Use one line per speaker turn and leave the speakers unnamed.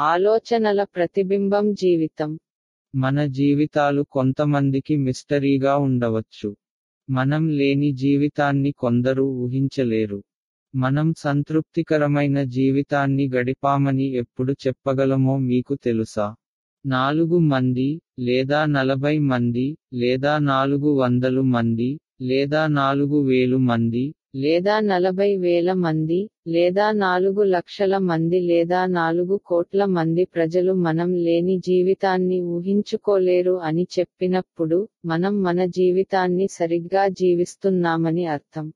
ఆలోచనల ప్రతిబింబం జీవితం.
మన జీవితాలు కొంతమందికి మిస్టరీగా ఉండవచ్చు. మనం లేని జీవితాన్ని కొందరు ఊహించలేరు. మనం సంతృప్తికరమైన జీవితాన్ని గడిపామని ఎప్పుడు చెప్పగలమో మీకు తెలుసా? నాలుగు మంది లేదా నలభై మంది లేదా నాలుగు వందలు మంది లేదా నాలుగు వేలు మంది
లేదా నలభై వేల మంది లేదా నాలుగు లక్షల మంది లేదా నాలుగు కోట్ల మంది ప్రజలు మనం లేని జీవితాన్ని ఊహించుకోలేరు అని చెప్పినప్పుడు మనం మన జీవితాన్ని సరిగ్గా జీవిస్తున్నామని అర్థం.